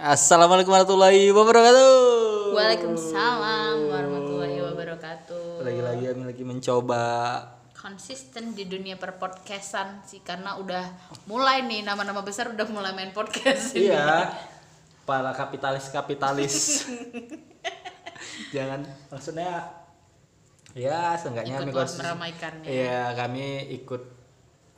Assalamualaikum warahmatullahi wabarakatuh. Waalaikumsalam warahmatullahi wabarakatuh. Lagi-lagi kami lagi mencoba Konsisten di dunia perpodcastan sih karena udah mulai nih nama-nama besar udah mulai main podcast ini. iya para kapitalis-kapitalis. Jangan maksudnya ya seenggaknya kami Ikutlah konsisten- meramaikannya. Iya, kami ikut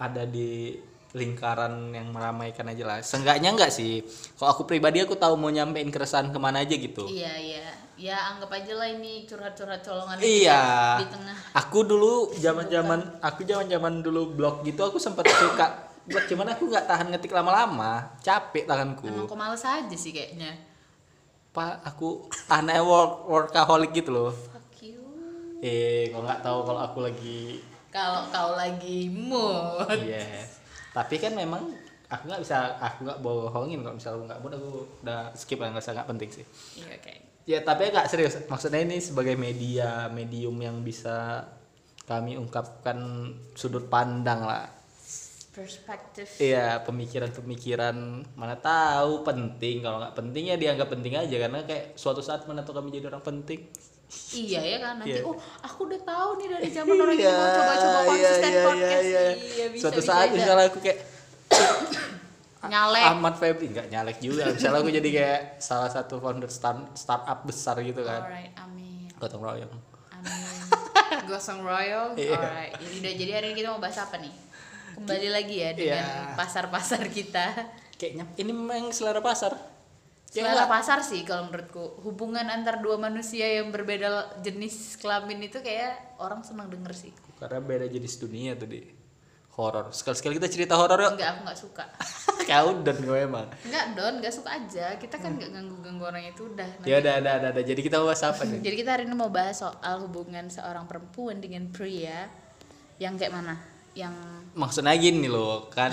ada di lingkaran yang meramaikan aja lah. Seenggaknya enggak sih. Kalau aku pribadi aku tahu mau nyampein keresahan ke mana aja gitu. Iya iya. Ya anggap aja lah ini curhat-curhat colongan Iya. di tengah. Aku dulu zaman-zaman aku zaman-zaman dulu blog gitu aku sempat suka blog cuman aku nggak tahan ngetik lama-lama, capek tanganku. Emang kok males aja sih kayaknya. Pak, aku aneh work workaholic gitu loh. Fuck you. Eh, kalau nggak tahu kalau aku lagi Kalau kau lagi mood. Iya. Tapi kan memang aku nggak bisa aku nggak bohongin kalau misalnya aku nggak mood aku udah skip lah nggak usah nggak penting sih. Iya oke. Ya tapi nggak serius. Maksudnya ini sebagai media medium yang bisa kami ungkapkan sudut pandang lah. Perspektif. Iya pemikiran-pemikiran mana tahu penting kalau nggak penting ya dianggap penting aja karena kayak suatu saat mana tahu kami jadi orang penting. Iya ya kan nanti Iya. oh aku udah tahu nih dari zaman orang ini Iya, mau coba-coba iya, konsisten iya, podcast. iya, iya. iya bisa suatu bisa, saat bisa. misalnya aku kayak nyalek. Ahmad Febri nggak nyalek juga. Misalnya aku jadi kayak salah satu founder start, startup besar gitu kan. Alright amin. Gotong royong. Amin. Gosong royal Iya. alright. Jadi udah jadi hari ini kita mau bahas apa nih? Kembali lagi ya dengan Iya. pasar-pasar kita. Kayaknya ini memang selera pasar selera nggak? pasar sih kalau menurutku. Hubungan antar dua manusia yang berbeda jenis kelamin itu kayak orang senang denger sih. Karena beda jenis dunia tuh di horor. Sekali sekali kita cerita horor yuk. Enggak aku nggak suka. Kau dan gue emang. Enggak don nggak suka aja. Kita kan nggak ganggu-ganggu orang itu udah. Ya udah udah udah udah. jadi kita mau bahas apa nih? Jadi kita hari ini mau bahas soal hubungan seorang perempuan dengan pria yang kayak mana? Yang maksudnya gini loh kan.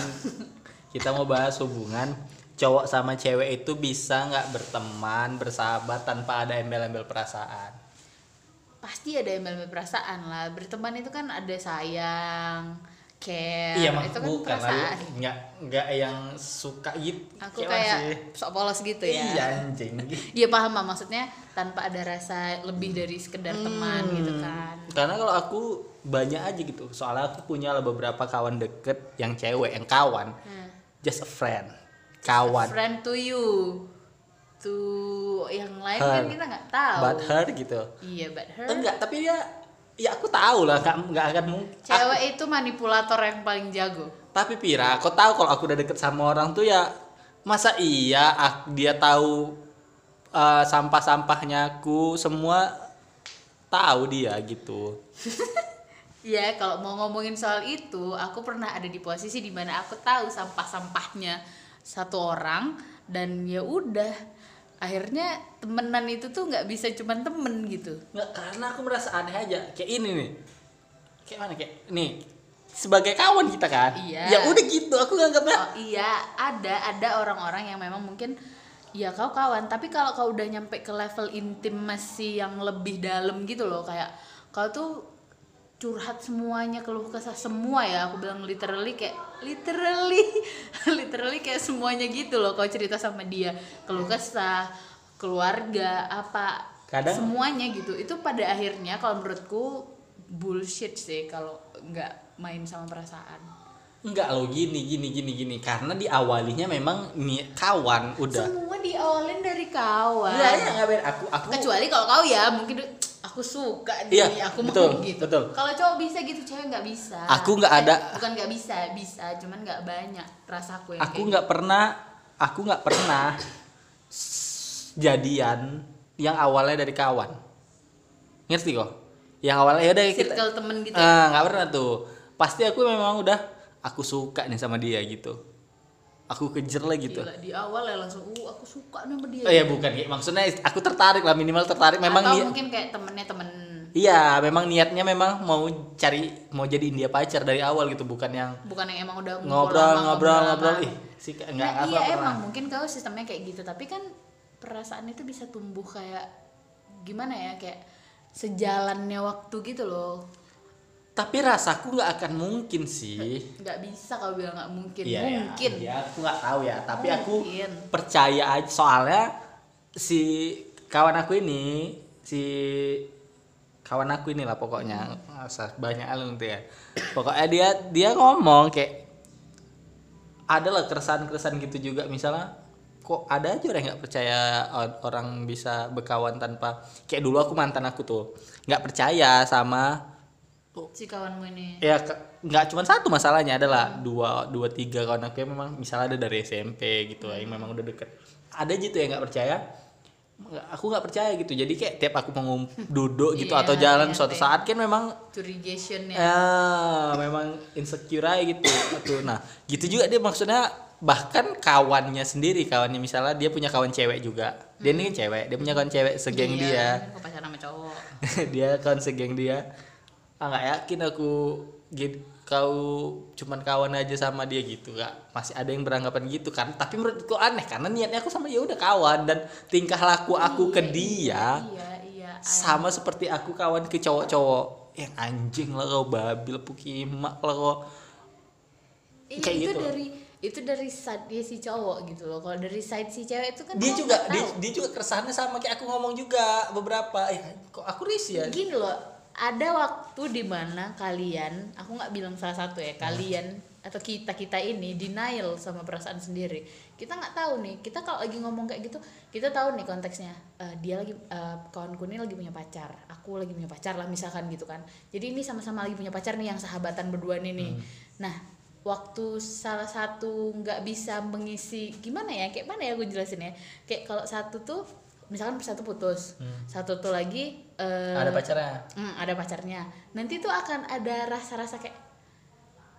Kita mau bahas hubungan cowok sama cewek itu bisa nggak berteman bersahabat tanpa ada embel-embel perasaan pasti ada embel perasaan lah. Berteman itu kan ada sayang, care, iya itu kan bukan perasaan. nggak nggak yang suka gitu Aku kayak sih? sok polos gitu ya. iya anjing Iya paham Mak. maksudnya tanpa ada rasa lebih dari sekedar teman gitu kan. karena kalau aku banyak aja gitu soalnya aku punya beberapa kawan deket yang cewek yang kawan Hmm. just a friend kawan Friend to you. To yang lain kan Her. kita nggak tahu. but her gitu Iya, but her. enggak tapi ya ya aku tahu lah nggak nggak akan mungkin Cewek itu manipulator yang paling jago. tapi Pira kau tahu kalau aku udah deket sama orang tuh ya masa iya dia tahu eh, sampah-sampahnya aku semua tahu dia gitu Iya, kalau mau ngomongin soal itu, aku pernah ada di posisi di mana aku tahu sampah-sampahnya satu orang dan ya udah. Akhirnya temenan itu tuh nggak bisa cuman temen gitu. nggak karena aku merasa aneh aja. Kayak ini nih. Kayak mana? Kayak nih sebagai kawan kita kan? Iya. ya udah gitu aku nganggapnya. Oh iya, ada ada orang-orang yang memang mungkin ya kau kawan, tapi kalau kau udah nyampe ke level intimasi yang lebih dalam gitu loh, kayak kau tuh curhat semuanya keluh kesah semua ya. Aku bilang literally kayak literally literally kayak semuanya gitu loh kau cerita sama dia. Keluh kesah keluarga apa Kadang- semuanya gitu. Itu pada akhirnya kalau menurutku bullshit sih kalau nggak main sama perasaan. Enggak loh gini gini gini gini. Karena diawalinya memang nih kawan udah. Semua diawalin dari kawan. Nggak beda. Aku, aku kecuali kalau kau ya mungkin aku suka nih Iya, aku betul, mau gitu. betul. kalau cowok bisa gitu cewek nggak bisa. Aku nggak Eh, ada- bukan nggak bisa bisa cuman nggak banyak rasaku yang aku nggak pernah aku nggak pernah jadian yang awalnya dari kawan. Ngerti kok? Yang awalnya ya udah gitu. kita circle temen gitu Ah, nggak pernah tuh. Pasti aku memang udah aku suka nih sama dia gitu aku kejar lah gitu. Gila, di awal ya langsung uh aku suka sama dia. Oh ya bukan kayak maksudnya aku tertarik lah minimal tertarik. Memang atau mungkin kayak temennya temen. Iya memang niatnya memang mau cari mau jadi dia pacar dari awal gitu bukan yang bukan yang emang udah ngobrol lama, ngobrol lama. ngobrol. ih sih enggak nah, aku iya pernah emang mungkin kau sistemnya kayak gitu. Tapi kan perasaan itu bisa tumbuh kayak gimana ya kayak sejalannya waktu gitu loh tapi rasaku nggak akan mungkin sih. Nggak bisa kau bilang nggak mungkin. Ya. mungkin. Iya, aku nggak tahu ya. Tapi aku Mungkin. percaya aja. Soalnya si kawan aku ini si kawan aku ini lah pokoknya usah banyak alun tuh ya. Pokoknya dia dia ngomong kayak ada lah keresahan-keresahan gitu juga. Misalnya kok ada aja orang yang nggak percaya orang bisa berkawan tanpa kayak dulu aku mantan aku tuh nggak percaya sama si kawanmu ini. Ya nggak cuma satu masalahnya adalah dua dua tiga kawan aku yang memang misalnya ada dari SMP gitu yang memang udah deket. Ada gitu yang nggak percaya. Aku nggak percaya gitu. Jadi kayak tiap aku mau duduk gitu Iya, atau jalan iya, suatu iya. saat kan memang curigation ya. Ya memang insecure aja gitu. Tuh nah gitu juga dia maksudnya. Bahkan kawannya sendiri kawannya misalnya dia punya kawan cewek juga. Dia ini kan cewek dia punya kawan cewek segeng Iya, dia. pacaran sama cowok. Dia kawan segeng dia ah nggak yakin aku gid- kau cuman kawan aja sama dia gitu kak masih ada yang beranggapan gitu kan. Tapi menurutku aneh karena niatnya aku sama dia udah kawan dan tingkah laku aku ke dia iya iya sama seperti aku kawan ke cowok-cowok. Yang anjing lah kau babil pukimak lah kau. Iya, kayak itu gitu. dari itu dari side dia si cowok gitu loh. Kalau dari side si cewek itu kan dia juga dia, dia juga keresahannya sama kayak aku ngomong juga beberapa. Eh kok aku risih ya? Gini loh ada waktu di mana kalian aku nggak bilang salah satu ya kalian atau kita kita ini denial sama perasaan sendiri. Kita nggak tahu nih kita kalau lagi ngomong kayak gitu kita tahu nih konteksnya. Eh, dia lagi eh, kawanku ini lagi punya pacar aku lagi punya pacar lah misalkan gitu kan. Jadi ini sama-sama lagi punya pacar nih yang sahabatan berdua nih nih. Nah waktu salah satu nggak bisa mengisi gimana ya kayak mana ya gue jelasin ya? Kayak kalau satu tuh misalkan satu putus satu tuh lagi eh, ada pacarnya Hmm, ada pacarnya. Nanti tuh akan ada rasa-rasa kayak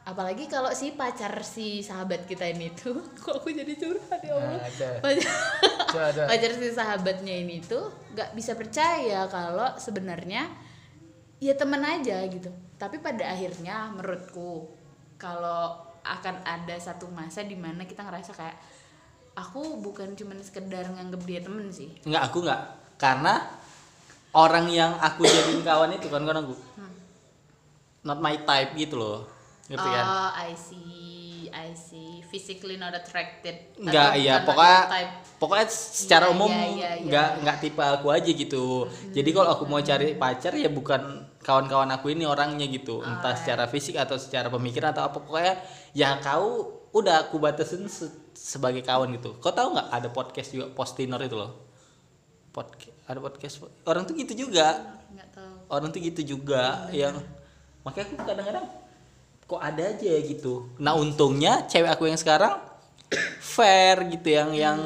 apalagi kalau si pacar si sahabat kita ini tuh kok aku jadi curhat ya Allah. Nah, ada. Pacar, ada. pacar si sahabatnya ini tuh nggak bisa percaya kalau sebenarnya ya temen aja gitu. Tapi pada akhirnya menurutku kalau akan ada satu masa di mana kita ngerasa kayak aku bukan cuman sekedar nganggep dia temen sih. Enggak, aku enggak. Karena orang yang aku jadiin kawan itu kan kan aku. Not my type gitu loh. Ngerti kan? Oh, I see, I see. Physically not attracted. Enggak, Atau iya, pokoknya pokoknya secara Iya, umum iya, iya, iya. enggak enggak tipe aku aja gitu. Jadi kalau aku mau cari pacar ya bukan kawan-kawan aku ini orangnya gitu. Entah secara fisik atau secara pemikiran atau apa pokoknya ya kau udah aku batasin se- sebagai kawan gitu. Kau tahu nggak ada podcast juga Postinor itu loh. Podcast ada podcast orang tuh gitu juga. Nggak tahu. orang tuh gitu juga yang makanya aku kadang-kadang kok ada aja ya gitu nah untungnya cewek aku yang sekarang fair gitu yang yang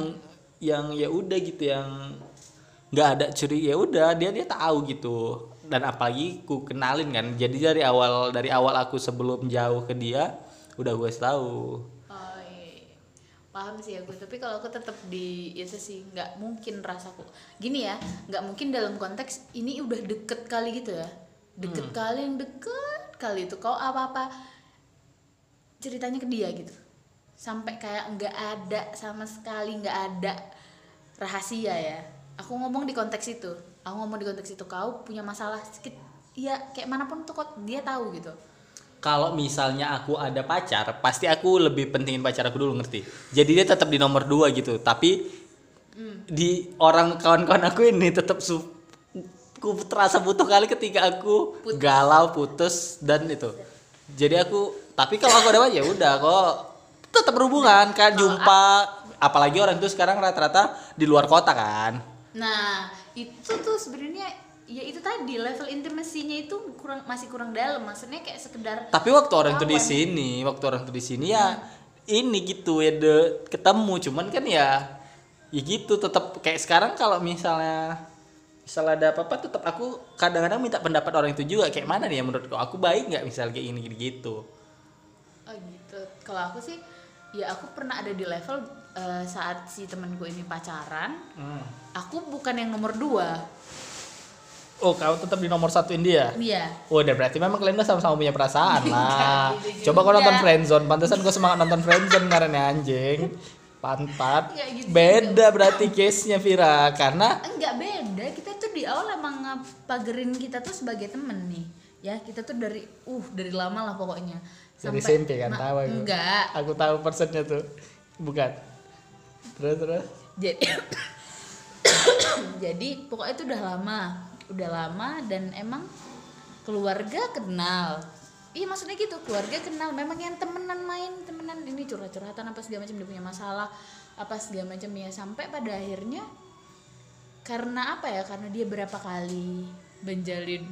yang ya udah gitu yang nggak ada curi ya udah dia dia tahu gitu dan apalagi ku kenalin kan jadi dari awal dari awal aku sebelum jauh ke dia udah gue tahu iya. Paham sih aku, tapi kalau aku tetap di itu sih nggak mungkin rasaku. Gini ya, nggak mungkin dalam konteks ini udah deket kali gitu ya. Deket kali yang deket kali itu kau apa-apa ceritanya ke dia gitu. Sampai kayak nggak ada sama sekali nggak ada rahasia ya. Aku ngomong di konteks itu. Aku ngomong di konteks itu kau punya masalah sedikit ya kayak mana pun tuh kok dia tahu gitu. Kalau misalnya aku ada pacar pasti aku lebih pentingin pacar aku dulu ngerti? Jadi dia tetap di nomor dua gitu tapi di orang kawan-kawan aku ini tetap su ku terasa butuh kali ketika aku galau putus dan itu. Jadi aku tapi kalau aku ada pacar ya udah kok tetap berhubungan kan jumpa. Apalagi orang itu sekarang rata-rata di luar kota kan? Nah, itu tuh sebenarnya ya itu tadi level intimasinya itu kurang masih kurang dalam. Maksudnya kayak sekedar Tapi waktu orang itu di sini, waktu orang itu di sini ya ini gitu ya de, ketemu. Cuman kan ya ya gitu tetap kayak sekarang kalau misalnya misalnya ada apa-apa tetap aku kadang-kadang minta pendapat orang itu juga. Kayak mana nih ya menurut kau aku baik nggak misal kayak gini gitu. Oh gitu. Kalau aku sih ya aku pernah ada di level eh, saat si temanku ini pacaran, aku bukan yang nomor dua. Oh kau tetap di nomor satu India Iya. Oh, udah berarti memang kalian udah sama-sama punya perasaan lah. Enggak gitu Coba kau nonton Friendzone, pantesan kau semangat nonton Friendzone karena anjing. Pantat. Enggak gitu Beda berarti case-nya Vira karena Enggak beda, kita tuh di awal emang pagerin kita tuh sebagai temen nih. ya kita tuh dari uh dari lama lah pokoknya Dari SMP kan, tahu aku. enggak Aku tahu persennya tuh. Bukan. Terus terus. jadi jadi pokoknya itu udah lama udah lama dan emang keluarga kenal. Iya maksudnya gitu keluarga kenal. Memang yang temenan main temenan ini curhat-curhatan apa segala macam dia punya masalah apa segala macam. Ya sampai pada akhirnya karena apa ya? Karena dia berapa kali menjalin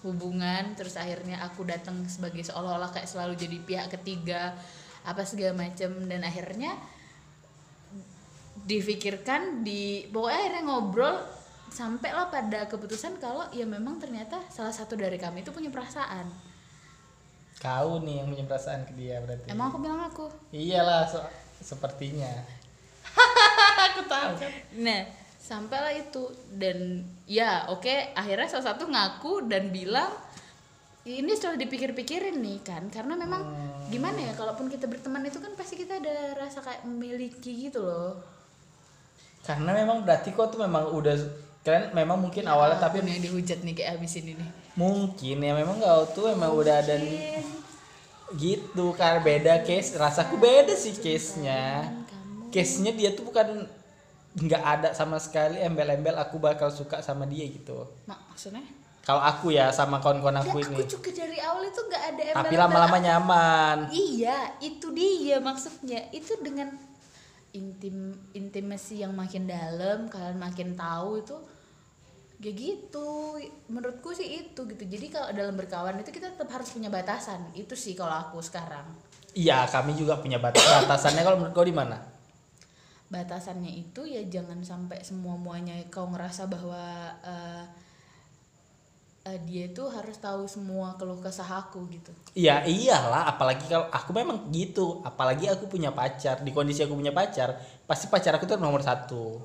hubungan terus akhirnya aku datang sebagai seolah-olah kayak selalu jadi pihak ketiga apa segala macam. Dan akhirnya difikirkan di pokoknya akhirnya ngobrol sampailah pada keputusan kalau ya memang ternyata salah satu dari kami itu punya perasaan. Kau nih yang punya perasaan ke dia berarti. emang aku bilang aku? Iyalah se- sepertinya. aku tahu kan. nah. Sampailah itu. Dan ya oke akhirnya salah satu ngaku dan bilang ini setelah dipikir-pikirin nih kan? Karena memang gimana ya kalaupun kita berteman itu kan pasti kita ada rasa kayak memiliki gitu loh. Karena memang berarti kau tuh memang udah kalian memang mungkin awalnya tapi Ampun ya dihujat nih kayak abis ini nih. Mungkin ya memang kau tuh memang udah ada gitu kan beda case rasaku beda sih case nya case nya dia tuh bukan nggak ada sama sekali embel-embel aku bakal suka sama dia gitu. Mak maksudnya? Kalau aku ya sama kawan-kawan Ya, aku aku ini. juga dari awal itu nggak ada tapi embel-embel lama-lama nyaman. Iya, itu dia maksudnya. Itu dengan intim intimasi yang makin dalam, kalian makin tahu itu kayak gitu. Menurutku sih itu gitu. Jadi kalau dalam berkawan itu kita tetap harus punya batasan. Itu sih kalau aku sekarang. iya kami juga punya batas batasannya kalau menurut kau di mana Batasannya itu ya jangan sampai semua muanya kau ngerasa bahwa eh, eh, dia itu harus tahu semua keluh kesah aku gitu. Iya iyalah apalagi kalau aku memang gitu apalagi aku punya pacar di kondisi aku punya pacar pasti pacar aku tuh nomor satu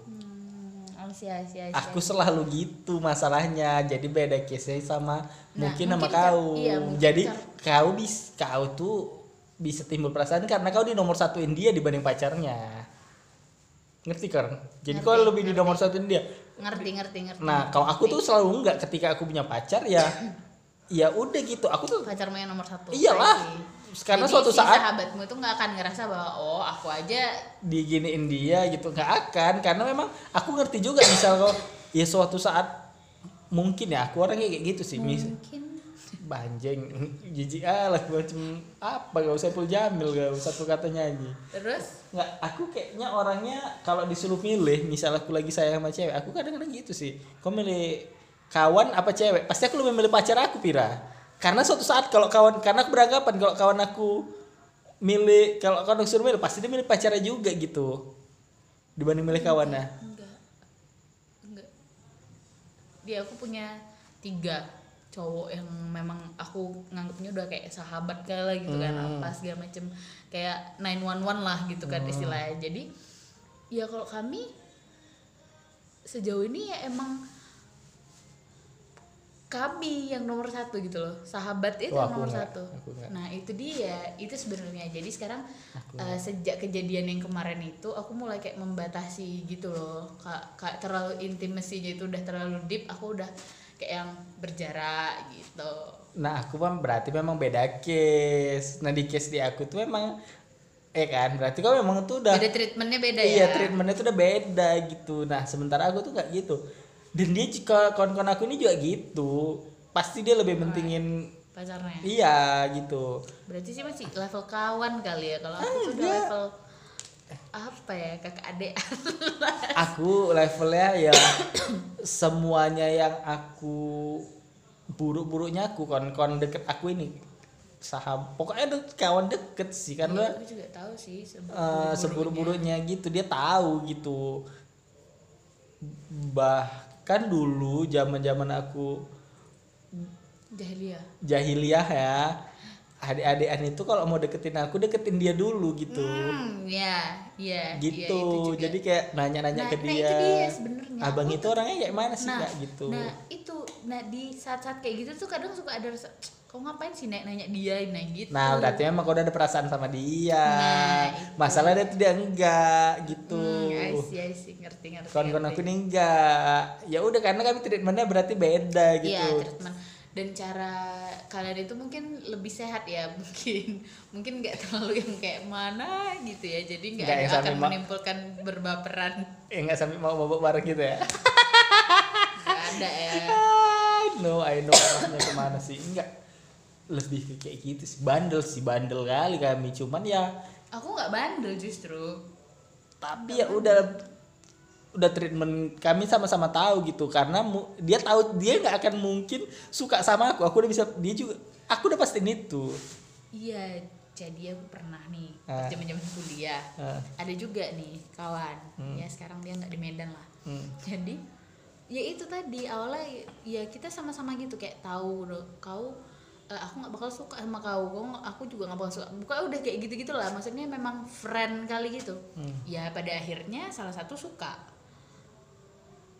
Asia, Asia, Asia. aku selalu gitu masalahnya. Jadi beda case sama Nah, mungkin sama mungkin kau. iya, mungkin jadi kau bis kau tuh bisa timbul perasaan karena kau di nomor satuin dia dibanding pacarnya. Ngerti kan jadi kau Ngerti, lebih di nomor satuin dia Ngerti, ngerti, ngerti. nah kalau aku tuh selalu enggak ketika aku punya pacar ya ya udah gitu aku tuh pacarmu yang nomor satu. Iyalah. See. Karena Jadi suatu si saat- sahabatmu itu nggak akan ngerasa bahwa oh aku aja diginiin dia gitu. Nggak akan karena memang aku ngerti juga misal kok ya suatu saat mungkin ya aku orangnya kayak gitu sih. Mungkin. Banjeng jijik ah lah macam apa gak usah pul jamil gak usah satu kata nyanyi. Terus? Nggak aku kayaknya orangnya kalau disuruh milih misal aku lagi sayang sama cewek aku kadang-kadang gitu sih. Kau milih kawan apa cewek? Pasti aku lebih milih pacar aku pira. Karena suatu saat kalau kawan karena aku beranggapan kalau kawan aku milih kalau kawan aku suruh milih pasti dia milih pacarnya juga gitu. Dibanding milih kawannya. Enggak. Enggak. Dia aku punya tiga cowok yang memang aku nganggapnya udah kayak sahabat kali lah gitu kan Hmm. apa segala macem. Kayak 911 lah gitu kan istilahnya. Jadi ya kalau kami sejauh ini ya emang kami yang nomor satu gitu loh. Sahabat itu Oh, yang nomor enggak. satu. enggak. nah itu dia. Itu sebenarnya. Jadi sekarang eh, sejak kejadian yang kemarin itu aku mulai kayak membatasi gitu loh. Kayak, kayak terlalu intimasinya itu udah terlalu deep aku udah kayak yang berjarak gitu. Nah aku mah berarti memang beda case. Nah di case di aku tuh memang eh kan? Berarti kau memang tuh udah beda treatmentnya beda iya ya? treatmentnya tuh udah beda gitu. Nah sementara aku tuh nggak gitu dan dia jika kawan-kawan aku ini juga gitu. Pasti dia lebih mentingin pacarnya iya gitu. Berarti sih masih level kawan kali ya? Kalau aku tuh udah level apa ya? Kakak adik. Aku levelnya ya semuanya yang aku buruk-buruknya aku kawan-kawan deket aku ini. Saham. Pokoknya dek- kawan deket sih karena aku juga tahu sih seburuk-buruknya. gitu. Dia tahu gitu bahkan dulu zaman-zaman aku jahiliyah. jahiliyah ya adik-adikan itu kalau mau deketin aku deketin dia dulu gitu. Hmm ya ya gitu. ya, itu jadi kayak nanya-nanya Nah, ke nah, dia, itu dia sebenarnya. abang Aku itu orangnya kayak mana sih nah, kak? Gitu. nah itu nah di saat-saat kayak gitu tuh kadang suka ada rasa kau ngapain sih naik nanya dia nah gitu? Nah berarti memang kau udah ada perasaan sama dia. Nah, itu. masalah dia tuh dia enggak gitu. Hmm, I see, I see. ngerti ngerti kawan-kawan aku ini enggak. Ya udah karena kami treatmentnya berarti beda gitu. Iya, treatment. Dan cara kalian itu mungkin lebih sehat ya mungkin mungkin nggak terlalu yang kayak mana gitu ya jadi nggak Nggak akan menimbulkan berbaperan Eh nggak sampai mau mabuk bareng gitu ya. nggak ada ya I know, I know arahnya ke mana sih. Enggak. Lebih ke kayak gitu sih. Bandel sih, bandel kali kami. Cuman ya, aku nggak bandel justru tapi ya udah udah treatment kami sama-sama tahu gitu. Karena mu- dia tahu dia nggak akan mungkin suka sama aku. Aku udah bisa dia juga aku udah pastiin itu. Iya jadi aku pernah nih Ah. zaman zaman kuliah. Ah. ada juga nih kawan. Hmm. ya sekarang dia nggak di Medan lah. Hmm. jadi ya itu tadi awalnya ya kita sama-sama gitu. Kayak tahu kau eh, aku nggak bakal suka sama kau. Kau aku juga nggak bakal suka. Bukan udah kayak gitu gitulah maksudnya memang friend kali gitu. Hmm. ya pada akhirnya salah satu suka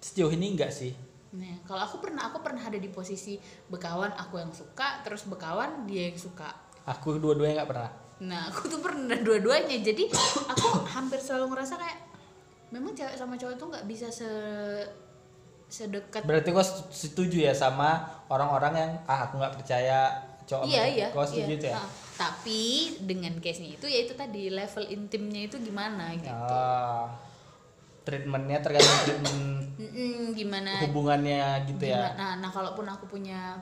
sejauh ini enggak sih nah kalau aku pernah aku pernah ada di posisi bekawan aku yang suka terus bekawan dia yang suka aku dua-duanya nggak pernah Nah, aku tuh pernah dua-duanya. Jadi aku hampir selalu ngerasa kayak memang cewek sama cowok tuh nggak bisa se sedekat. berarti kau setuju ya sama orang-orang yang ah aku nggak percaya cowok Iya iya. kau setuju iya. ya Ah, tapi dengan case-nya itu ya itu tadi level intimnya itu gimana gitu. Ah, treatmentnya tergantung treatment Mm-mm, gimana hubungannya gitu ya Gimana- Nah, nah kalaupun aku punya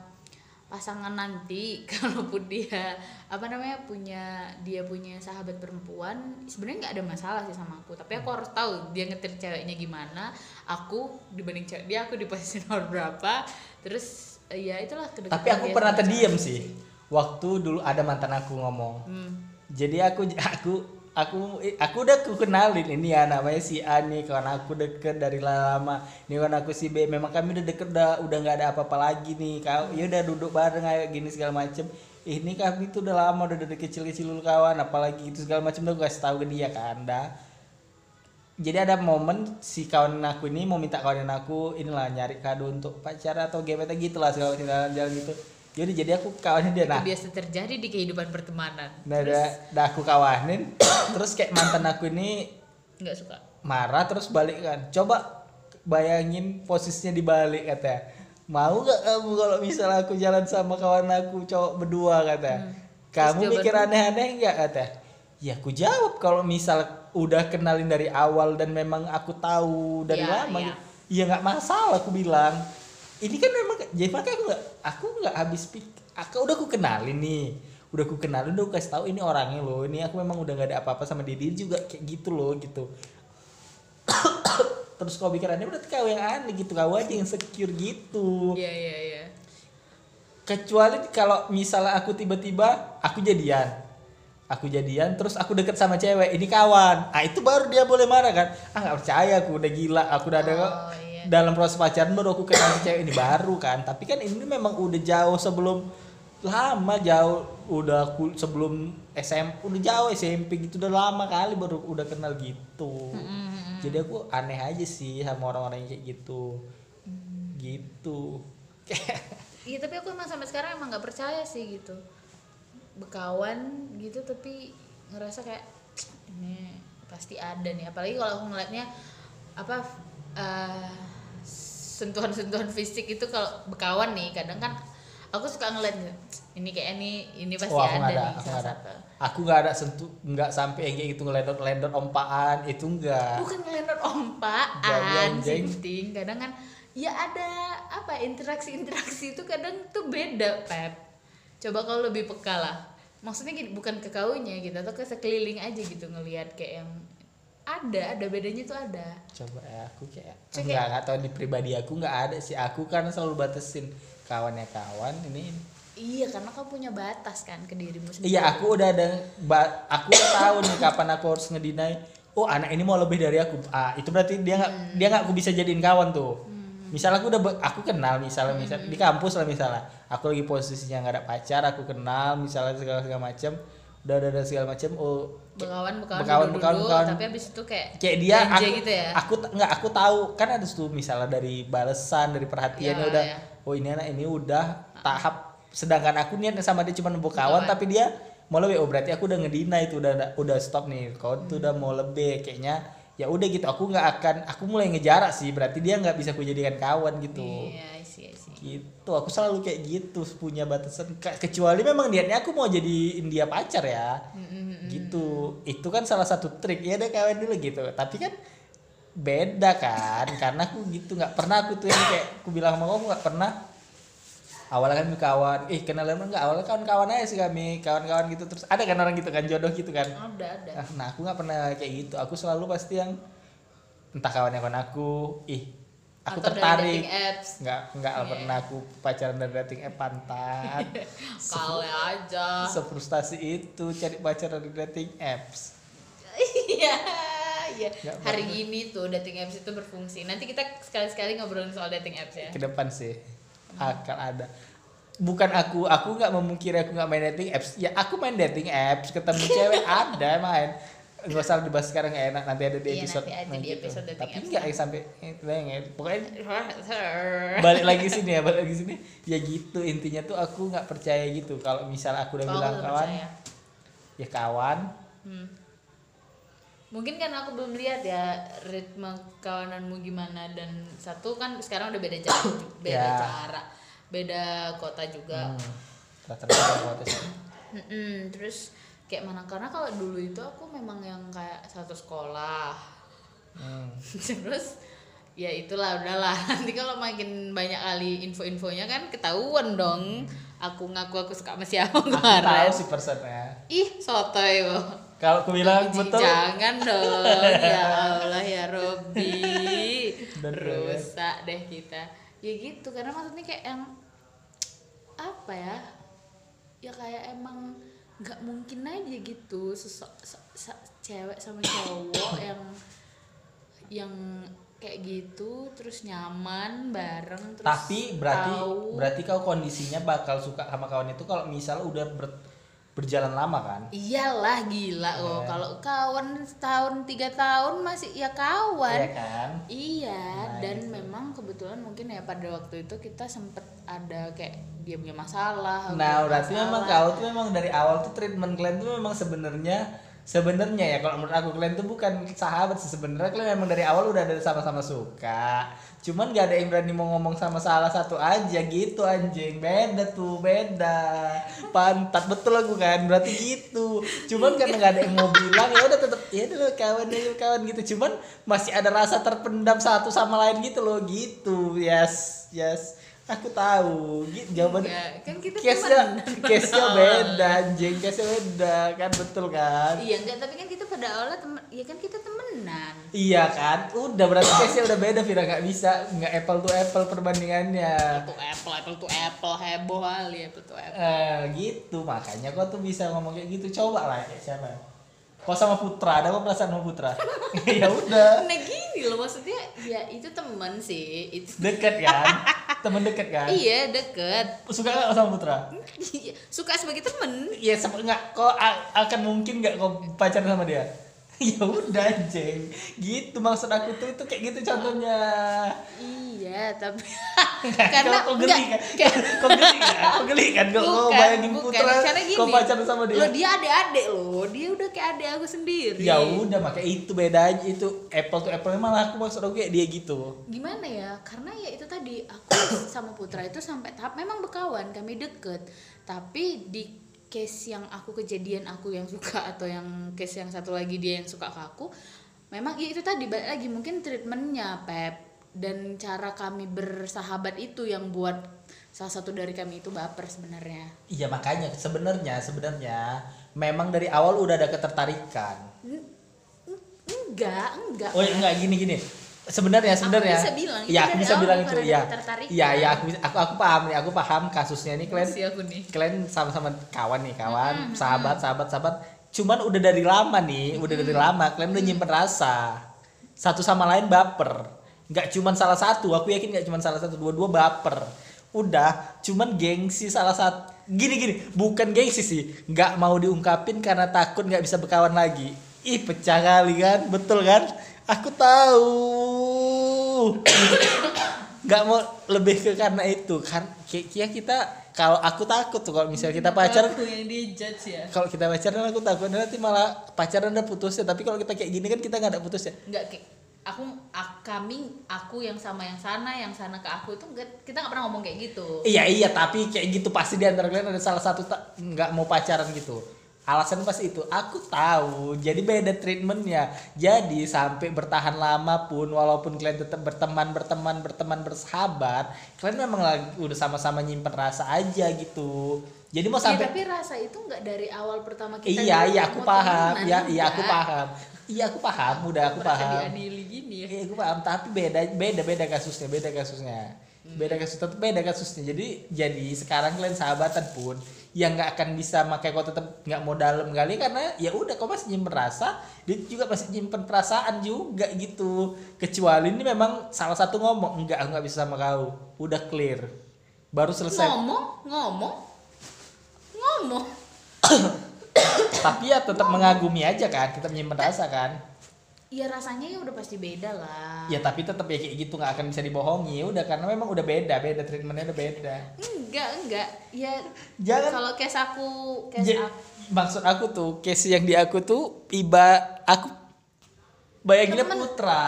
pasangan nanti, kalaupun dia apa namanya punya dia punya sahabat perempuan, sebenarnya nggak ada masalah sih sama aku. Tapi aku harus tahu dia ngetir ceweknya gimana. Aku dibanding cewek dia aku di posisi nomor berapa. Terus ya itulah kedekatan. tapi aku pernah terdiam cewek sih waktu dulu ada mantan aku ngomong Hmm. jadi aku aku aku aku udah aku kenalin ini ya namanya si A nih kawan aku deket dari lama. Ini kawan aku si B memang kami udah deket udah udah nggak ada apa-apa lagi nih. Kau ya udah duduk bareng kayak gini segala macem. Ini kami tuh udah lama udah dari kecil-kecil dulu kawan. Apalagi itu segala macem udah kasih tahu ke dia kan dah. Jadi ada momen si kawan aku ini mau minta kawanan aku inilah nyari kado untuk pacar atau gebetan gitu lah segala macam jalan-jalan gitu jadi jadi aku kawannya dia nah Itu biasa terjadi di kehidupan pertemanan. Nah, dah, dah aku kawanin, terus kayak mantan aku ini Nggak suka. marah terus balik kan. Coba bayangin posisinya dibalik kata. Mau gak kamu kalau misalnya aku jalan sama kawan aku cowok berdua kata. Kamu Terus mikir aneh-aneh enggak kata. Ya aku jawab kalau misal udah kenalin dari awal dan memang aku tahu dari Ya, lama. ya. Ya nggak masalah aku bilang. Ini kan memang jadi makanya aku nggak aku nggak habis pik. Aku udah aku kenalin nih. Udah aku kenalin udah aku kasih tahu ini orangnya loh. Ini aku memang udah nggak ada apa-apa sama dia. Dia juga kayak gitu loh gitu. Terus kau pikirannya berarti kau yang aneh gitu. Kau aja yang secure gitu. Iya iya iya. Kecuali kalau misalnya aku tiba-tiba aku jadian. Aku jadian terus aku deket sama cewek. Ini kawan. Ah itu baru dia boleh marah kan. Ah nggak percaya aku udah gila. Aku udah ada Oh, iya. Dalam proses pacaran baru aku kenal si cewek ini baru kan. Tapi kan ini memang udah jauh sebelum lama jauh udah sebelum SMP udah jauh SMP gitu udah lama kali baru udah kenal gitu. Jadi aku aneh aja sih sama orang-orang yang kayak gitu. Gitu. Iya tapi aku emang sampai sekarang emang nggak percaya sih gitu bekawan gitu tapi ngerasa kayak ini pasti ada nih apalagi kalau aku ngeliatnya apa eh, sentuhan-sentuhan fisik itu kalau bekawan nih kadang kan aku suka ngeliat ini kayak ini ini pasti aku ada, ada, nih aku salah satu. Aku nggak ada sentuh, nggak sampai yang kayak gitu ngelendot-lendot ompaan itu enggak. bukan ngelendot ompaan penting kadang kan ya ada apa interaksi-interaksi itu kadang tuh beda pep. Coba kalau lebih peka lah. Maksudnya gini bukan ke kaunya gitu atau ke sekeliling aja gitu ngelihat kayak yang ada ada bedanya tuh ada Coba ya, aku kayak Cek enggak nggak tahu di pribadi aku nggak ada sih. Aku kan selalu batasin kawannya kawan ini. iya karena kau punya batas kan ke dirimu sendiri Iya, aku udah ada aku udah tahu nih kapan aku harus ngedinai. Oh, anak ini mau lebih dari aku. Ah, itu berarti dia nggak Hmm. dia nggak aku bisa jadiin kawan tuh. Misalnya aku udah aku kenal misalnya misal Hmm. di kampus lah misalnya. Aku lagi posisinya nggak ada pacar, aku kenal misalnya segala segala macam. Udah ada segala macam. Oh, bekawan bekawan Bekawan, tapi habis itu kayak kayak dia aku, gitu ya aku nggak aku tahu kan ada tuh misalnya dari balesan dari perhatiannya Ya, udah ya. oh ini anak ini udah tahap sedangkan aku niatnya sama dia cuma kawan Kawan. tapi dia mau lebih oh berarti aku udah ngedina itu udah udah stop nih kau tuh udah mau lebih kayaknya ya udah gitu aku nggak akan aku mulai ngejarak sih berarti dia nggak bisa aku jadikan kawan gitu iya gitu. Aku selalu kayak gitu punya batasan. Ke- kecuali memang niatnya aku mau jadi India pacar ya. Gitu. Itu kan salah satu trik. Ya deh kawin dulu gitu. Tapi kan beda kan. Karena aku gitu. Nggak pernah aku tuh yang kayak aku bilang sama kamu nggak pernah. Awalnya kami kawan. Eh kenalan enggak awalnya kawan-kawan aja sih kami. Kawan-kawan gitu. Terus ada kan orang gitu kan? Jodoh gitu kan? Ada ada. Ah, nah aku nggak pernah kayak gitu. Aku selalu pasti yang entah kawan kawan aku ih aku Atau tertarik apps. nggak nggak Iya. pernah aku pacaran dari dating app pantat Kale aja. sefrustasi itu cari pacaran dari dating apps Iya. Iya. Hari ini tuh dating apps itu berfungsi. Nanti kita sekali-sekali ngobrolin soal dating apps ya. ke depan sih akan ada bukan aku aku nggak memungkiri aku nggak main dating apps ya aku main dating apps ketemu cewek ada main nggak usah dibahas sekarang nggak enak nanti ada di Iya, episode nanti ada nah di gitu. episode dating tapi nggak yang sampai itu yang pokoknya balik lagi sini ya balik lagi sini ya gitu intinya tuh aku nggak percaya gitu kalau misal aku udah Kalau bilang aku kawan percaya. ya kawan Hmm. Mungkin kan aku belum lihat ya ritme kawananmu gimana dan satu kan sekarang udah beda cara, beda Ya. cara, beda kota juga. hmm. rata-rata kuota sih. Terus kayak mana? Karena kalau dulu itu aku memang yang kayak satu sekolah. Hmm. terus ya itulah udahlah. Nanti kalau makin banyak kali info-infonya kan ketahuan dong. Aku ngaku aku suka sama siapa aku tahu kemarin sih personnya ih sotoy wo kalau aku bilang betul. jangan dong. Ya Allah ya Robi rusak deh kita. Ya gitu karena maksudnya kayak yang apa ya? Ya kayak emang nggak mungkin aja gitu sesok se- se- cewek sama cowok yang yang kayak gitu terus nyaman bareng terus tapi berarti tahu. berarti kau kondisinya bakal suka sama kawan itu kalau misal udah ber- berjalan lama kan iyalah gila oh Eh. kalau kawan setahun tiga tahun masih ya kawan Iya kan Iya, Nah, dan itu. memang kebetulan mungkin ya pada waktu itu kita sempet ada kayak dia punya masalah. nah berarti masalah. memang kau tuh memang dari awal tuh treatment kalian tuh memang sebenarnya sebenarnya ya kalau menurut aku kalian tuh bukan sahabat sih sebenarnya kalian memang dari awal udah ada sama-sama suka cuman gak ada yang berani mau ngomong sama salah satu aja gitu anjing. Beda tuh beda. Pantat betul aku kan? Berarti gitu. Cuman karena gak ada yang mau bilang ya udah tetep ya udah kawan aja kawan gitu. Cuman masih ada rasa terpendam satu sama lain gitu loh gitu. Yes yes. Aku tahu. Gitu jawaban Enggak, kan kita temenan. case-nya pada beda anjing. Case-nya beda. Kan betul kan? Iya enggak, tapi kan kita pada awalnya temen, ya kan kita temenan. iya kan? Udah berarti case-nya udah beda Vira. Nggak bisa nggak apple to apple perbandingannya. Apple to apple, apple to apple, heboh kali apple to apple. eh gitu. Makanya kau tuh bisa ngomong kayak gitu. Coba lah kayak siapa? Kau sama Putra ada apa perasaan sama Putra? Ya udah. Nah gini loh maksudnya, ya itu temen sih, itu. Deket kan? Temen deket kan? Iya deket, suka kau sama Putra? Iya, suka sebagai temen. Iya, sama nggak kok akan mungkin nggak kau pacaran sama dia? ya udah anjing. Gitu maksud aku tuh itu kayak gitu contohnya. Iya, tapi karena kau, geli kan? kau geli kan? Kau geli kan? Kau, Bukan, bayangin bukan. putra gini, kau pacaran sama dia. Loh dia adik-adik loh, dia udah kayak adik aku sendiri. Ya udah makanya itu beda aja itu apple to apple malah aku maksud aku kayak dia gitu. Gimana ya? Karena ya itu tadi aku sama Putra itu sampai tahap memang berkawan, kami deket. Tapi di case yang aku kejadian aku yang suka atau yang case yang satu lagi dia yang suka ke aku, memang ya itu tadi balik lagi mungkin treatmentnya Pep dan cara kami bersahabat itu yang buat salah satu dari kami itu baper sebenarnya. Iya makanya sebenarnya sebenarnya memang dari awal udah ada ketertarikan. N- Enggak, enggak. Oh enggak gini gini. Sebenarnya sebenarnya. bisa bilang, itu Iya, aku bisa bilang itu ada ya. ketertarikan. Iya, iya aku bisa- aku aku paham nih, aku paham kasusnya ini kalian Masih aku nih. kalian sama-sama kawan nih, kawan, sahabat, sahabat, sahabat. Cuman udah dari lama nih, udah dari lama kalian udah nyimpen rasa. Satu sama lain baper. Nggak cuman salah satu, aku yakin nggak cuman salah satu, dua-dua baper. Udah, cuman gengsi salah satu. Gini gini, bukan gengsi sih, nggak mau diungkapin karena takut nggak bisa berkawan lagi. Ih, pecah kali kan, betul kan? Aku tahu. nggak mau lebih ke karena itu. Kan kayak kita kalau aku takut tuh kalau misalnya kita pacaran Aku yang dijudge ya. kalau kita pacaran aku takut. Nanti malah pacaran udah putus ya. Tapi kalau kita kayak gini kan kita nggak ada putus ya? Enggak kayak aku ak- kami aku yang sama yang sana yang sana ke aku itu nggak- kita nggak pernah ngomong kayak gitu. Iya iya. Tapi kayak gitu pasti di antara kalian ada salah satu tak nggak mau pacaran gitu. Alasan pasti itu. Aku tahu. Jadi beda treatmentnya. Jadi sampai bertahan lama pun walaupun kalian tetap berteman berteman berteman bersahabat, kalian memang lagi udah sama-sama nyimpen rasa aja gitu. Jadi mau Ya, sampai tapi rasa itu nggak dari awal pertama kita iya iya aku paham. Iya iya aku paham. Iya aku paham. Udah aku Merasa paham. diadili gini ya Iya, gue paham. Tapi beda, beda, beda kasusnya, beda kasusnya, beda kasus, tetap beda kasusnya. Jadi, jadi sekarang kalian sahabatan pun, yang nggak akan bisa pakai kau tetap nggak mau dalam kali karena ya udah kau masih nyimpen rasa, dia juga masih nyimpen perasaan juga gitu. Kecuali ini memang salah satu ngomong enggak, aku nggak bisa sama kau, udah clear, baru selesai. ngomong ngomong ngomong Tapi ya tetap mengagumi aja kan, tetap nyimpen rasa kan. Ya rasanya ya udah pasti beda lah. Ya tapi tetap ya kayak gitu nggak akan bisa dibohongi. Ya udah karena memang udah beda, beda treatmentnya udah beda. enggak enggak. Ya Jangan- kalau case aku case Ja- aku. maksud aku tuh case yang di aku tuh iba aku bayanginnya Temen. putra.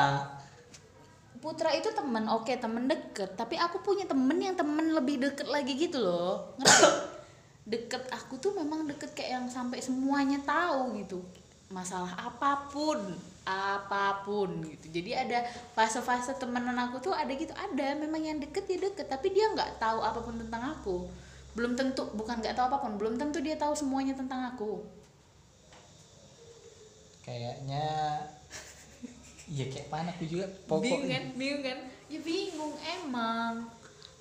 Putra itu temen, oke temen deket, tapi aku punya temen yang temen lebih deket lagi gitu loh, ngerti? deket aku tuh memang deket kayak yang sampai semuanya tahu gitu, masalah apa pun, apa pun gitu. Jadi ada fase-fase temenan aku tuh ada gitu, ada memang yang deket ya deket, tapi dia nggak tahu apa pun tentang aku, belum tentu, bukan nggak tahu apa pun, belum tentu dia tahu semuanya tentang aku. kayaknya ya kayak mana aku juga Bingung kan, pokoknya bingung kan? Ya bingung emang.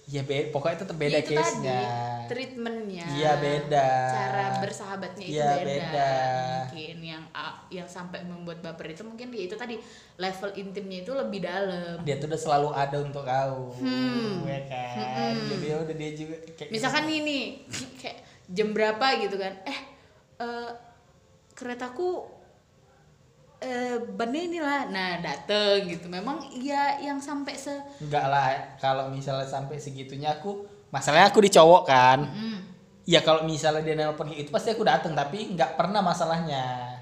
Ya be pokoknya tetap beda Ya, itu case nya tadi, treatmentnya Iya, beda. cara bersahabatnya itu Iya, beda. beda. mungkin yang yang sampai membuat baper itu mungkin dia itu tadi level intimnya itu lebih dalam dia tuh udah selalu ada untuk kau Hmm. ya kan Hmm. jadi ya udah dia juga kayak misalkan ini kayak jam berapa gitu kan eh eh, keretaku eh bannya inilah. Nah dateng gitu. Memang iya yang sampai se enggak lah kalau misalnya sampai segitunya aku masalahnya aku di cowok kan. Hmm. ya kalau misalnya dia nelpon itu pasti aku dateng tapi nggak pernah masalahnya.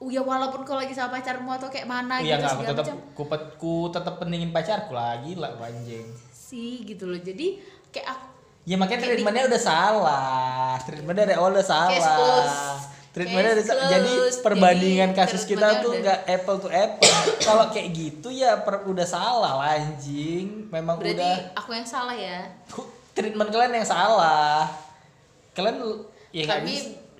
Oh ya walaupun kalau lagi sama pacarmu atau kayak mana Iya gitu segala tetap macam. ku, ku tetap pentingin pacarku lah gila gua anjing. sih gitu loh. Jadi kayak aku Ya makanya treatmentnya udah salah, treatmentnya dari awal udah salah. Treatmentnya sa- jadi perbandingan Jadi kasus kita tuh nggak apple to apple. Kalau kayak gitu ya per- udah salah lah anjing. Memang berarti udah aku yang salah ya treatment kalian yang salah. Kalian ya kami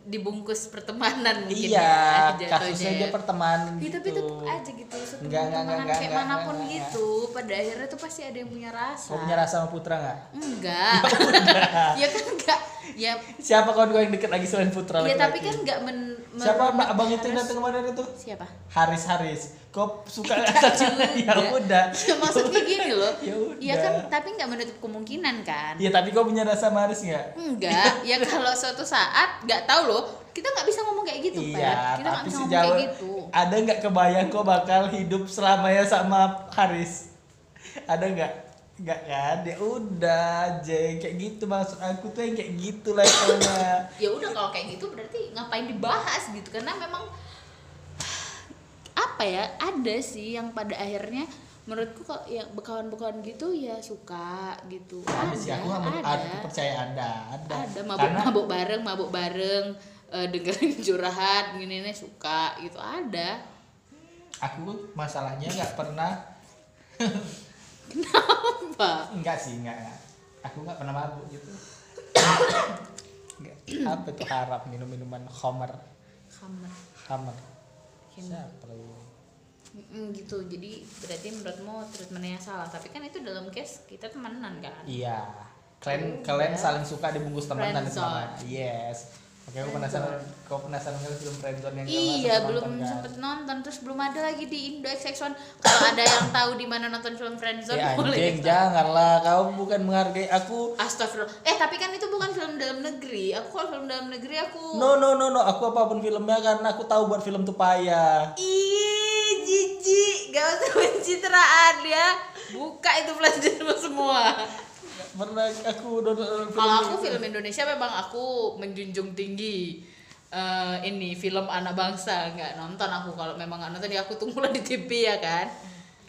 dibungkus pertemanan mungkin Iya, ya kasusnya ya. aja pertemanan Ya, gitu. tapi tetap aja gitu Enggak, enggak, setemenan enggak, kayak enggak, mana pun enggak, enggak. gitu pada akhirnya tuh pasti ada yang punya rasa Kau punya rasa sama Putra nggak? enggak ya kan enggak ya Siapa kawan gue yang deket lagi selain Putra? ya tapi kan enggak men, men- Siapa abang, abang itu datang kemarin itu? siapa Haris Haris. Kok suka ya udah. ya maksudnya gini loh Ya udah. ya kan tapi enggak menutup kemungkinan kan Iya tapi kau punya rasa sama Haris nggak? enggak ya kalau suatu saat nggak tahu loh kita nggak bisa ngomong kayak gitu. Iya, kita nggak tapi bisa ngomong sejauh kayak gitu ada nggak kebayang kau bakal hidup selamanya sama Haris? Ada nggak? Nggak kan? Ya udah, jeng kayak gitu maksud aku tuh yang kayak gitu levelnya. ya udah kalau kayak gitu berarti ngapain dibahas gitu karena memang apa ya ada sih yang pada akhirnya menurutku kalau yang bekawan-bekawan gitu ya suka gitu ada sih aku nggak ada aku percaya ada, ada. ada mabuk Karena mabuk bareng mabuk bareng eh, dengerin curhat gini nih suka gitu ada aku masalahnya nggak pernah apa enggak sih enggak, enggak. aku nggak pernah mabuk gitu. Enggak. apa tuh harap minum minuman homer homer Kim. siapa lagi Mm, gitu. Jadi berarti menurutmu treatmentnya salah. Tapi kan itu dalam case kita temenan kan? Iya. Kalian Udah. kalian saling suka dibungkus teman dan sama yes oke aku penasaran kau penasaran kali film friendzone yang Iya belum nonton, kan? sempet nonton terus belum ada lagi di Indo XX1 kalau ada yang tahu di mana nonton film Friendzone Eh boleh anjing janganlah kau bukan menghargai aku Astagfirullah. Eh tapi kan itu bukan film dalam negeri. Aku kalau film dalam negeri aku no no no no aku apa pun filmnya karena aku tahu buat film tuh payah Ih, jijik, gak usah pencitraan ya. Buka itu flashdiskmu semua. Pernah aku Kalau aku itu. film Indonesia memang aku menjunjung tinggi eh, ini film anak bangsa. Nggak nonton aku. Kalau memang nggak nonton ya aku tunggulah di TV ya kan?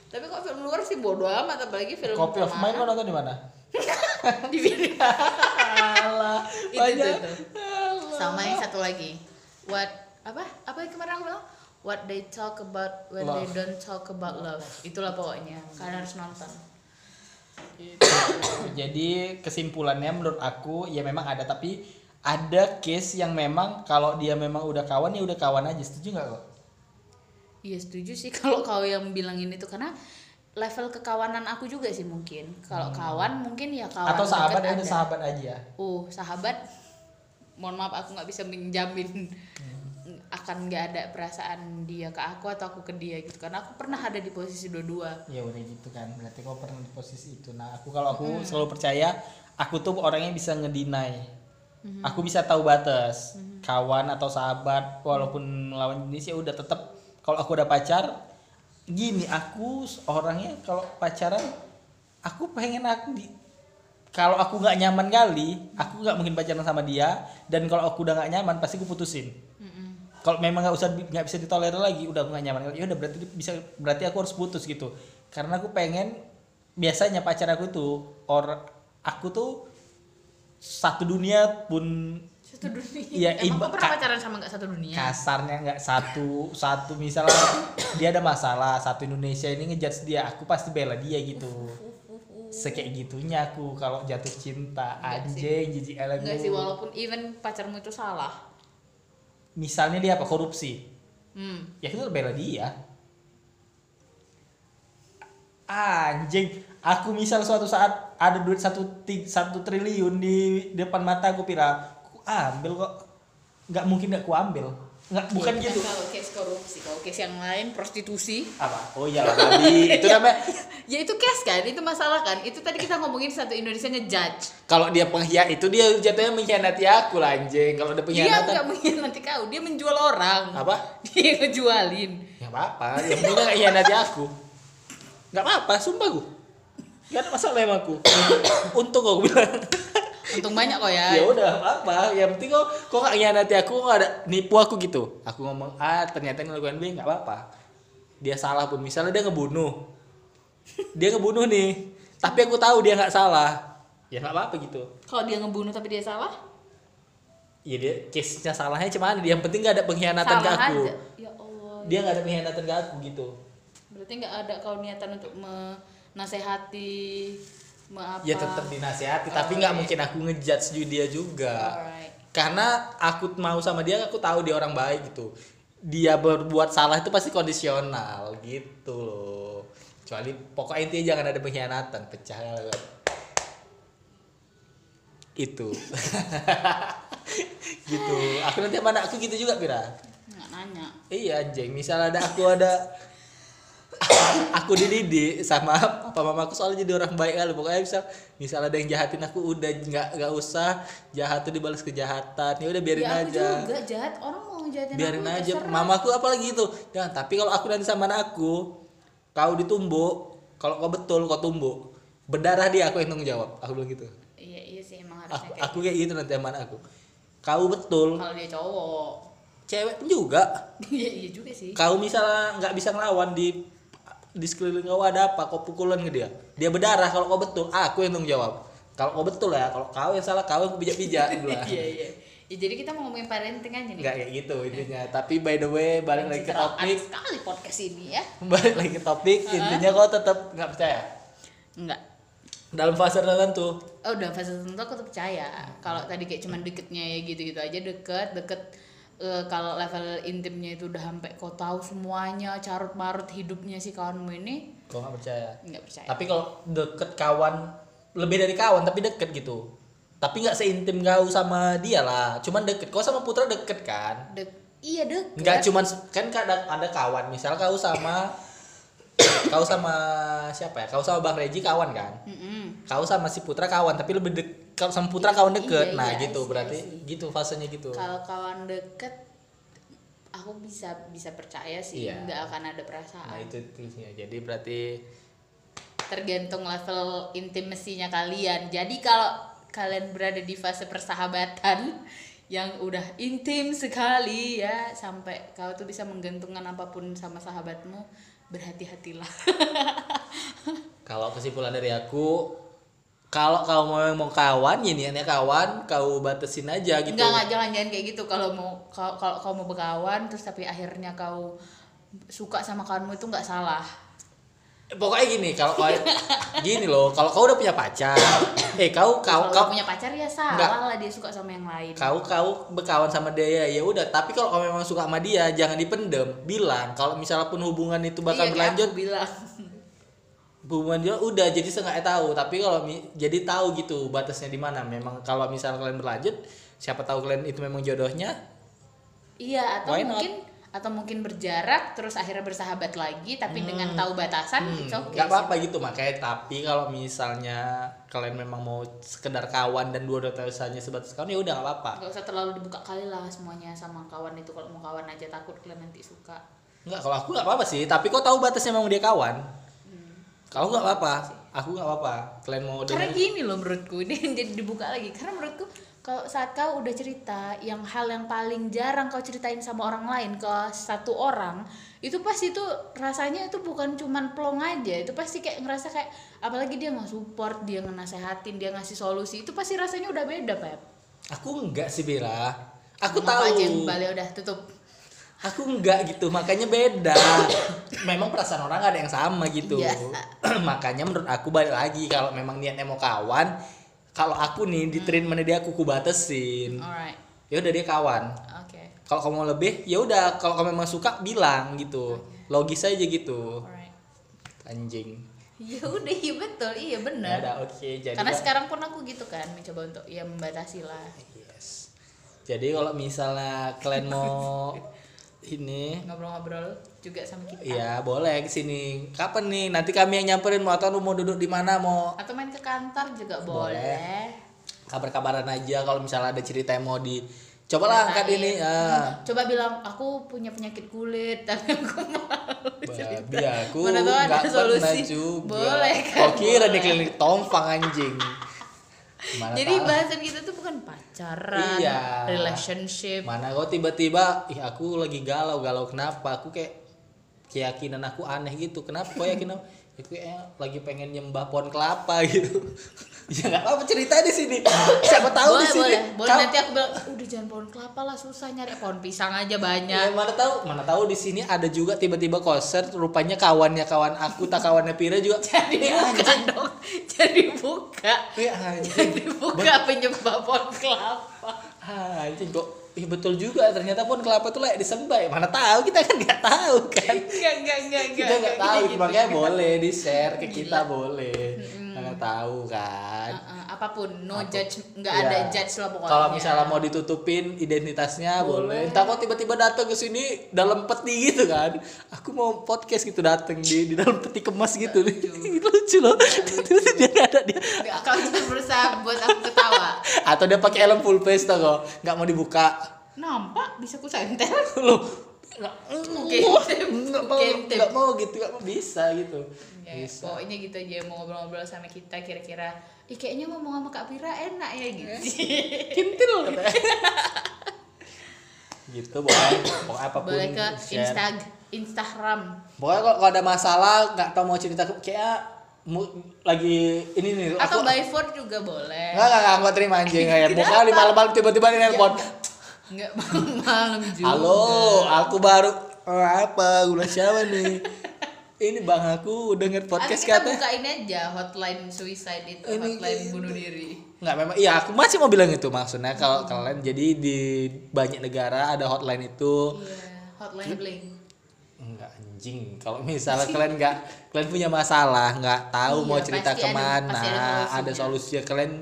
Tapi kok film luar sih bodo amat apalagi film Copy of Mine kau nonton di mana? di video. Alah, Itu, banyak. itu, sama yang satu lagi. What apa? Apa yang kemarin aku bilang? What they talk about when they Love. don't talk about love. Itulah pokoknya. Kalian harus nonton Jadi kesimpulannya menurut aku ya memang ada tapi ada case yang memang kalau dia memang udah kawan ya udah kawan aja setuju nggak kok? iya setuju sih kalau kau yang bilangin itu karena level kekawanan aku juga sih mungkin kalau kawan mungkin ya kawan Hmm. Atau sahabat ya ada. sahabat aja. oh sahabat mohon maaf aku nggak bisa menjamin akan nggak ada perasaan dia ke aku atau aku ke dia gitu karena aku pernah ada di posisi dua-dua Ya udah gitu kan. Berarti kau pernah di posisi itu. Nah, aku kalau aku selalu percaya aku tuh orangnya bisa ngedinai. Aku bisa tahu batas. Kawan atau sahabat walaupun lawan jenis ya udah tetap kalau aku udah pacar gini aku orangnya kalau pacaran aku pengen aku di kalau aku nggak nyaman kali aku nggak mungkin pacaran sama dia dan kalau aku udah nggak nyaman pasti aku putusin kalau memang nggak usah nggak bisa ditolerir lagi udah aku nggak nyaman. Ya udah berarti bisa berarti aku harus putus gitu. Karena aku pengen biasanya pacar aku tuh or aku tuh satu dunia pun satu dunia? Emang iba- pernah pacaran sama nggak satu dunia? kasarnya nggak satu satu misalnya dia ada masalah satu Indonesia ini ngejudge dia aku pasti bela dia gitu. Sekayak gitunya aku kalau jatuh cinta anjing jijik elek Enggak sih walaupun even pacarmu itu salah misalnya dia apa korupsi. Hmm. ya kita bela dia. Anjing aku misal suatu saat ada duit satu satu triliun di depan mata aku pira. Aku ambil kok. Nggak mungkin nggak aku ambil nggak bukan Ya, gitu. kalau case korupsi. Kalau case yang lain prostitusi. Apa? Oh iya tadi itu namanya ya itu case kan? Itu masalah kan? Itu tadi kita ngomongin satu Indonesia ngejudge. Kalau dia pengkhianat itu dia jatuhnya mengkhianati aku lah anjing. Kalau ada dia pengkhianatan nggak mengkhianati kau. Dia menjual orang. Apa? Dia ngejualin. Ya apa apa yang penting nggak khianati aku. Nggak apa apa sumpah gue nggak ada masalah sama aku. Untung aku bilang untung banyak kok ya. Ya udah apa apa yang penting kok kok nggak khianati aku kok nggak ada nipu aku gitu. Aku ngomong A ternyata ngelakuin B nggak apa apa dia salah pun misalnya dia ngebunuh. Dia ngebunuh nih tapi aku tahu dia nggak salah. Ya nggak apa apa gitu. Kalau dia ngebunuh tapi dia salah? Ya dia case nya salahnya cuman yang penting nggak ada pengkhianatan ke aku. aja. Ya Allah. Dia nggak ada pengkhianatan ke aku gitu. Berarti nggak ada kau niatan untuk menasehati me apa ya tetap dinasehati tapi Oh, nggak mungkin aku ngejudge dia juga. Alright. karena aku mau sama dia aku tahu dia orang baik gitu. Dia berbuat salah itu pasti kondisional gitu loh. Kecuali pokoknya intinya jangan ada pengkhianatan pecah lah. itu. Gitu. Aku nanti sama anakku gitu juga Pira nggak nanya. Iya anjing. Misal ada aku ada aku dididik sama papa mamaku soalnya jadi orang baik kali. Pokoknya misal misal ada yang jahatin aku udah nggak nggak usah. Jahat tuh dibalas kejahatan. Ya udah biarin ya aku aja. juga jahat. Orang mau ngejahatin biarin aku, aja. terserah. mamaku apalagi itu jangan tapi kalau aku nanti sama anakku kau ditumbuk kalau kau betul kau tumbuk. Berdarah dia aku yang tanggung jawab. Aku bilang gitu. Iya iya sih emang harusnya aku, kayak aku kayak gitu nanti sama anakku kau betul. Kalau dia cowok. Cewek pun juga. Iya iya juga sih. Kau misalnya nggak bisa ngelawan di di sekeliling kau ada apa? Kau pukulan ke dia? Dia berdarah kalau kau betul. Aku yang tanggung jawab. Kalau kau betul ya kalau kau yang salah kau yang pijak pijak iya iya. Ya, jadi kita mau ngomongin parenting aja nih. Nggak kayak gitu intinya. Tapi by the way balik lagi ke topik. sekali podcast ini ya. Balik lagi ke topik. Intinya kau tetap nggak percaya? Enggak dalam fase tertentu. Oh udah fase tertentu aku tuh percaya. Kalau tadi kayak cuman deketnya ya gitu-gitu aja deket deket eh, kalau level intimnya itu udah sampai kau tahu semuanya carut marut hidupnya si kawanmu ini kau nggak percaya? Nggak percaya. Tapi kalau deket kawan lebih dari kawan tapi deket gitu. Tapi nggak seintim kau sama dia lah. Cuman deket. Kau sama putra deket kan? Dek- iya deket. Nggak cuman kan kadang ada kawan. Misal kau sama kau sama siapa ya? Kau sama bang Reji kawan kan? Mm-mm. kau sama si putra kawan tapi lebih dek kalau sama putra kawan deket. Iya, nah iya, gitu I see, berarti I see. gitu fasenya gitu. Kalau kawan deket aku bisa bisa percaya sih Iya. nggak akan ada nah perasaan itu tulisnya jadi berarti tergantung level intimasinya kalian. Jadi kalau kalian berada di fase persahabatan yang udah intim sekali ya sampai kau tuh bisa menggantungkan apa pun sama sahabatmu berhati-hatilah. Kalau kesimpulan dari aku, kalau kau mau mau kawan, ya niatnya kawan, kau batasin aja gitu. Enggak, enggak, jangan jangan kayak gitu. Kalau mau kalau kalau kau mau berkawan terus tapi akhirnya kau suka sama kawanmu itu nggak salah. Pokoknya gini, kalau kau gini loh, kalau kau udah punya pacar, eh kau kau kau punya pacar ya salah Enggak. lah dia suka sama yang lain. kau kau berkawan sama dia ya udah. Tapi kalau kau memang suka sama dia, jangan dipendem. Bilang kalau misalnya pun hubungan itu bakal Iya, berlanjut, bilang. Hubungan dia udah jadi sengaja tahu. Tapi kalau jadi tahu gitu batasnya di mana. Memang kalau misalnya kalian berlanjut, siapa tahu kalian itu memang jodohnya, Iya, atau Why not? mungkin atau mungkin berjarak terus akhirnya bersahabat lagi tapi dengan tahu batasan Hmm, it's okay nggak apa-apa gitu makanya tapi kalau misalnya kalian memang mau sekedar kawan dan dua dosanya sebatas kawan ya udah nggak apa-apa Gak usah terlalu dibuka kali lah semuanya sama kawan itu kalau mau kawan aja takut kalian nanti suka. nggak kalau aku nggak apa-apa sih tapi kok tahu batasnya memang dia kawan Kalau nggak apa-apa. Aku nggak apa-apa. Kalian mau Karena dengar gini loh menurutku ini jadi dibuka lagi. Karena menurutku kalau saat kau udah cerita yang hal yang paling jarang kau ceritain sama orang lain ke satu orang itu pasti itu rasanya itu bukan cuman plong aja. Itu pasti kayak ngerasa kayak apalagi dia nggak support dia ngenasehatin dia ngasih solusi itu pasti rasanya udah beda pep. Aku enggak sih Bella aku Ngomong tahu. Aja yang balik udah tutup aku enggak gitu makanya beda. Memang perasaan orang ada yang sama gitu. Iya. makanya menurut aku balik lagi kalau memang niatnya mau kawan kalau aku nih di treatment dia aku kubatesin alright. Ya udah dia kawan. Oke. Kalau kamu mau lebih ya udah kalau kamu memang suka bilang gitu. Logis aja gitu. Alright. Anjing. Ya udah iya betul iya ya benar udah oke jadi karena sekarang pun aku gitu kan mencoba untuk ya membatasi lah yes. Jadi kalau misalnya kalian mau ini ngobrol-ngobrol juga sama kita ya boleh ke sini kapan nih nanti kami yang nyamperin mau atau lu mau duduk di mana mau atau main ke kantor juga Boleh. boleh, kabar-kabaran aja kalau misalnya ada cerita yang mau di coba lah angkat ini ah. coba bilang aku punya penyakit kulit tapi aku malu Babi aku Mana tahu ada solusi. juga. Boleh kan, Kau kira di klinik tompang anjing. Mana jadi tahu. bahasan kita tuh bukan pacaran Iya. relationship Mana kau tiba-tiba, ih aku lagi galau, galau kenapa? Aku kayak keyakinan aku aneh gitu. Kenapa kau yakin? apa? Ya, aku kayak lagi pengen nyembah pohon kelapa gitu. ya nggak apa-apa cerita di sini. Siapa tahu boleh di sini. boleh boleh kau- nanti aku bilang udah jangan pohon kelapa lah susah nyari pohon pisang aja Ya, banyak mana tahu, mana tahu di sini ada juga tiba-tiba konser rupanya kawannya kawan aku tak kawannya Pira juga. jadi Eh, buka anjing. dong jadi buka anjing. jadi buka penyebab pohon kelapa Ah, anjing kok Ih, betul juga ternyata pun kelapa itu layak disembah ya. Mana tahu kita kan nggak tahu kan. enggak enggak enggak kita nggak tahu gitu. makanya boleh di share ke kita boleh. Mana tahu kan. Uh-uh, apa pun no Apa- judge nggak Iya. ada judge lah pokoknya Kalau misalnya mau ditutupin identitasnya boleh. Entah kok tiba-tiba datang ke sini dalam peti gitu kan. Aku mau podcast gitu datang di di dalam peti kemas gitu. Lucu loh. Terus dia ada dia kau cuma berusaha buat aku ketawa atau dia pakai helm full face tuh kok. Nggak mau dibuka. nampak bisa ku sentel Loh. Nggak, Kentip. nggak mau, nggak mau gitu, nggak mau bisa gitu. ya, Bisa. pokoknya gitu aja mau ngobrol-ngobrol sama kita kira-kira Ih, kayaknya ngomong sama Kak Pira enak ya gitu Kintil katanya. gitu boleh pokoknya apa pun boleh ke share. Insta Instagram pokoknya kalau, kalau ada masalah nggak tahu mau cerita kayak mu- lagi ini nih atau aku by phone juga boleh nggak nggak nggak, terima anjing kayak mau kali malam-malam tiba-tiba di nelpon nggak malam juga. Halo aku baru oh, apa? Gula siapa nih? Ini bang aku denger podcast kita katanya. buka ini aja hotline suicide itu Ini- hotline bunuh diri. Nggak memang iya aku masih mau bilang itu maksudnya kalau kalian jadi di banyak negara ada hotline itu. Iya hotline bling Enggak anjing. Kalau misalnya kalian nggak kalian punya masalah, nggak tahu Iya, mau cerita pasti ada- ke mana, pasti ada solusinya. ada solusinya kalian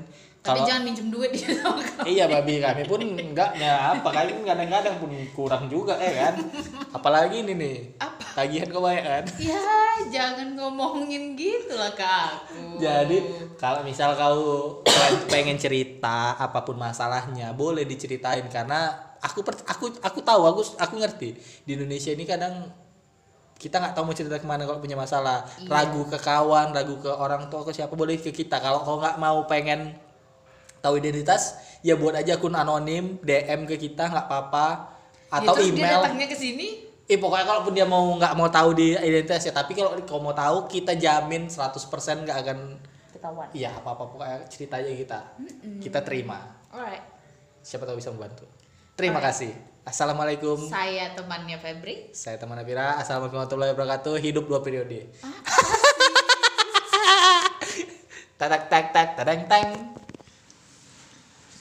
tapi kalau jangan minjem duit dia sama kamu. Iya babi kami pun enggak ya apa kalian kadang-kadang pun kurang juga ya kan? Apalagi ini nih Apa? tagihan kau banyak kan ya jangan ngomongin gitu lah ke aku. Jadi kalau misal kau pengen cerita apa pun masalahnya boleh diceritain karena aku per- aku aku tahu aku aku ngerti. Di Indonesia ini kadang kita nggak tahu mau cerita ke mana kalau punya masalah. Iya. ragu ke kawan ragu ke orang tua ke siapa boleh ke kita. Kalau kau nggak mau pengen tahu identitas ya buat aja akun anonim DM ke kita nggak apa-apa atau Ya, terus dia email datangnya ke sini Eh pokoknya kalaupun dia mau nggak mau tahu di identitas ya, tapi kalau kau mau tahu kita jamin 100% nggak akan ketahuan iya apa-apa pokoknya cerita aja kita. Kita terima. alright Siapa tahu bisa membantu. Terima kasih. Assalamualaikum. saya temannya Febri Saya teman Nabira. Assalamualaikum warahmatullahi wabarakatuh. Hidup dua periode. tadak tak tak tadang tang.